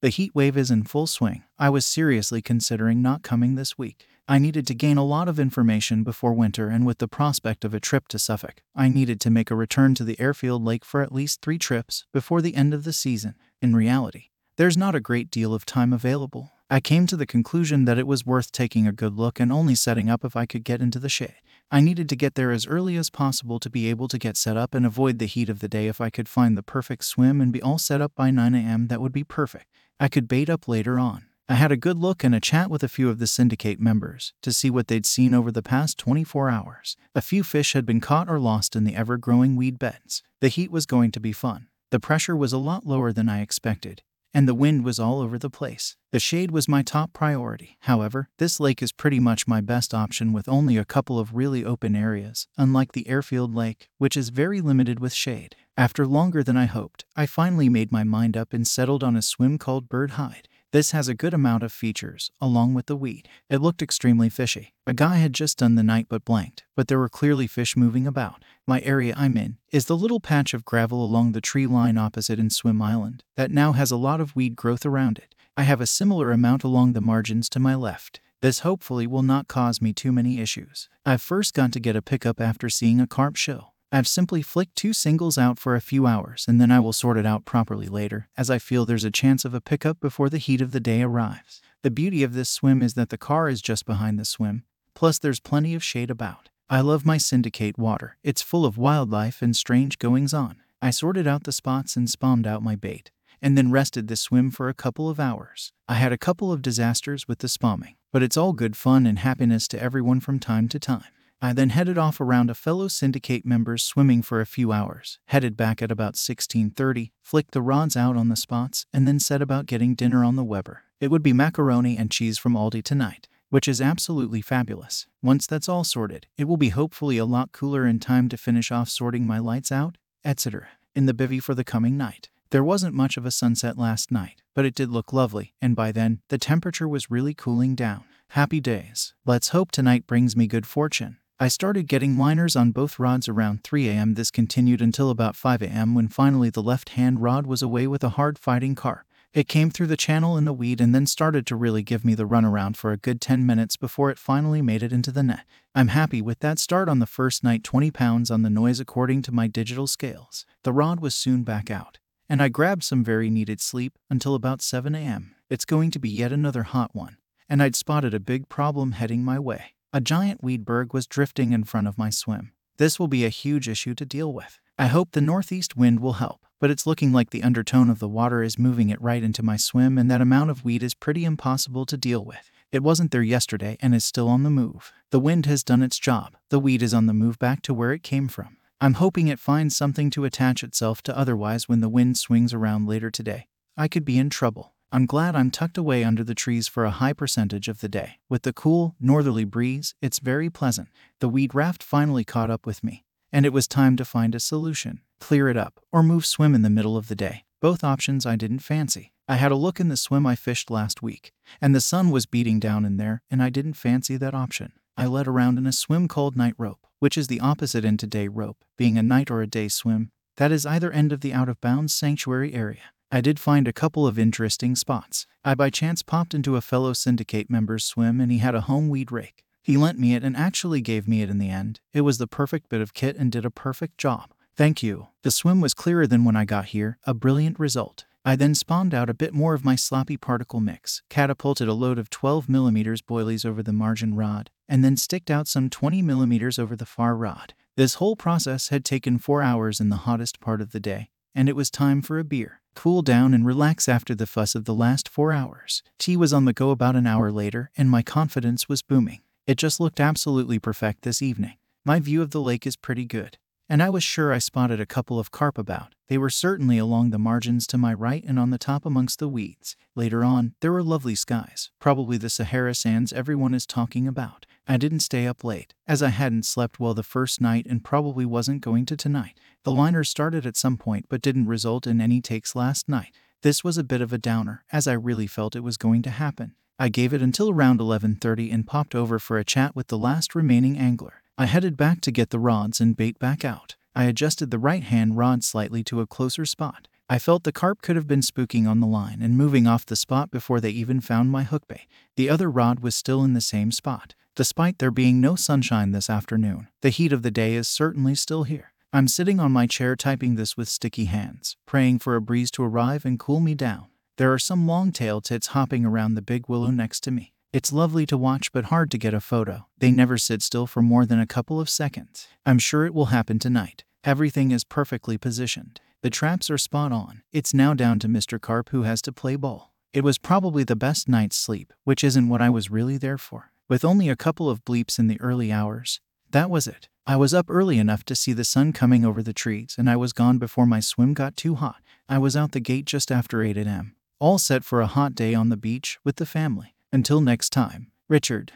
The heat wave is in full swing. I was seriously considering not coming this week. I needed to gain a lot of information before winter, and with the prospect of a trip to Suffolk, I needed to make a return to the airfield lake for at least three trips before the end of the season. In reality, there's not a great deal of time available. I came to the conclusion that it was worth taking a good look and only setting up if I could get into the shade. I needed to get there as early as possible to be able to get set up and avoid the heat of the day. If I could find the perfect swim and be all set up by 9 a.m., that would be perfect. I could bait up later on. I had a good look and a chat with a few of the syndicate members to see what they'd seen over the past 24 hours. A few fish had been caught or lost in the ever growing weed beds. The heat was going to be fun. The pressure was a lot lower than I expected, and the wind was all over the place. The shade was my top priority. However, this lake is pretty much my best option with only a couple of really open areas, unlike the airfield lake, which is very limited with shade. After longer than I hoped, I finally made my mind up and settled on a swim called Bird Hide. This has a good amount of features, along with the weed. It looked extremely fishy. A guy had just done the night but blanked, but there were clearly fish moving about. My area I'm in is the little patch of gravel along the tree line opposite in Swim Island that now has a lot of weed growth around it. I have a similar amount along the margins to my left. This hopefully will not cause me too many issues. I've first got to get a pickup after seeing a carp show. I've simply flicked two singles out for a few hours and then I will sort it out properly later, as I feel there's a chance of a pickup before the heat of the day arrives. The beauty of this swim is that the car is just behind the swim, plus, there's plenty of shade about. I love my syndicate water, it's full of wildlife and strange goings on. I sorted out the spots and spombed out my bait, and then rested the swim for a couple of hours. I had a couple of disasters with the spombing, but it's all good fun and happiness to everyone from time to time. I then headed off around a fellow syndicate members swimming for a few hours, headed back at about 16:30, flicked the rods out on the spots, and then set about getting dinner on the Weber. It would be macaroni and cheese from Aldi tonight, which is absolutely fabulous. Once that's all sorted, it will be hopefully a lot cooler in time to finish off sorting my lights out, etc. in the bivvy for the coming night. There wasn't much of a sunset last night, but it did look lovely, and by then, the temperature was really cooling down. Happy days. Let's hope tonight brings me good fortune. I started getting liners on both rods around 3 a.m. This continued until about 5 a.m. when finally the left hand rod was away with a hard fighting carp. It came through the channel in the weed and then started to really give me the runaround for a good 10 minutes before it finally made it into the net. I'm happy with that start on the first night 20 pounds on the noise according to my digital scales. The rod was soon back out, and I grabbed some very needed sleep until about 7 a.m. It's going to be yet another hot one, and I'd spotted a big problem heading my way. A giant weed berg was drifting in front of my swim. This will be a huge issue to deal with. I hope the northeast wind will help, but it's looking like the undertone of the water is moving it right into my swim, and that amount of weed is pretty impossible to deal with. It wasn't there yesterday and is still on the move. The wind has done its job. The weed is on the move back to where it came from. I'm hoping it finds something to attach itself to, otherwise, when the wind swings around later today, I could be in trouble. I'm glad I'm tucked away under the trees for a high percentage of the day. With the cool, northerly breeze, it's very pleasant. The weed raft finally caught up with me, and it was time to find a solution clear it up, or move swim in the middle of the day. Both options I didn't fancy. I had a look in the swim I fished last week, and the sun was beating down in there, and I didn't fancy that option. I led around in a swim called night rope, which is the opposite end to day rope, being a night or a day swim. That is either end of the out of bounds sanctuary area. I did find a couple of interesting spots. I by chance popped into a fellow syndicate member's swim and he had a home weed rake. He lent me it and actually gave me it in the end. It was the perfect bit of kit and did a perfect job. Thank you. The swim was clearer than when I got here, a brilliant result. I then spombed out a bit more of my sloppy particle mix, catapulted a load of 12mm boilies over the margin rod, and then sticked out some 20mm over the far rod. This whole process had taken four hours in the hottest part of the day, and it was time for a beer cool down and relax after the fuss of the last four hours. Tea was on the go about an hour later, and my confidence was booming. It just looked absolutely perfect this evening. My view of the lake is pretty good, and I was sure I spotted a couple of carp about. They were certainly along the margins to my right and on the top amongst the weeds. Later on, there were lovely skies, probably the Sahara sands everyone is talking about. I didn't stay up late, as I hadn't slept well the first night and probably wasn't going to tonight. The liner started at some point but didn't result in any takes last night. This was a bit of a downer, as I really felt it was going to happen. I gave it until around 11:30 and popped over for a chat with the last remaining angler. I headed back to get the rods and bait back out. I adjusted the right hand rod slightly to a closer spot. I felt the carp could have been spooking on the line and moving off the spot before they even found my hook bait. The other rod was still in the same spot, despite there being no sunshine this afternoon. The heat of the day is certainly still here. I'm sitting on my chair typing this with sticky hands, praying for a breeze to arrive and cool me down. There are some long-tailed tits hopping around the big willow next to me. It's lovely to watch but hard to get a photo. They never sit still for more than a couple of seconds. I'm sure it will happen tonight. Everything is perfectly positioned. The traps are spot on. It's now down to Mr. Carp who has to play ball. It was probably the best night's sleep, which isn't what I was really there for. With only a couple of bleeps in the early hours, that was it. I was up early enough to see the sun coming over the trees, and I was gone before my swim got too hot. I was out the gate just after 8 a.m., all set for a hot day on the beach with the family. Until next time, Richard.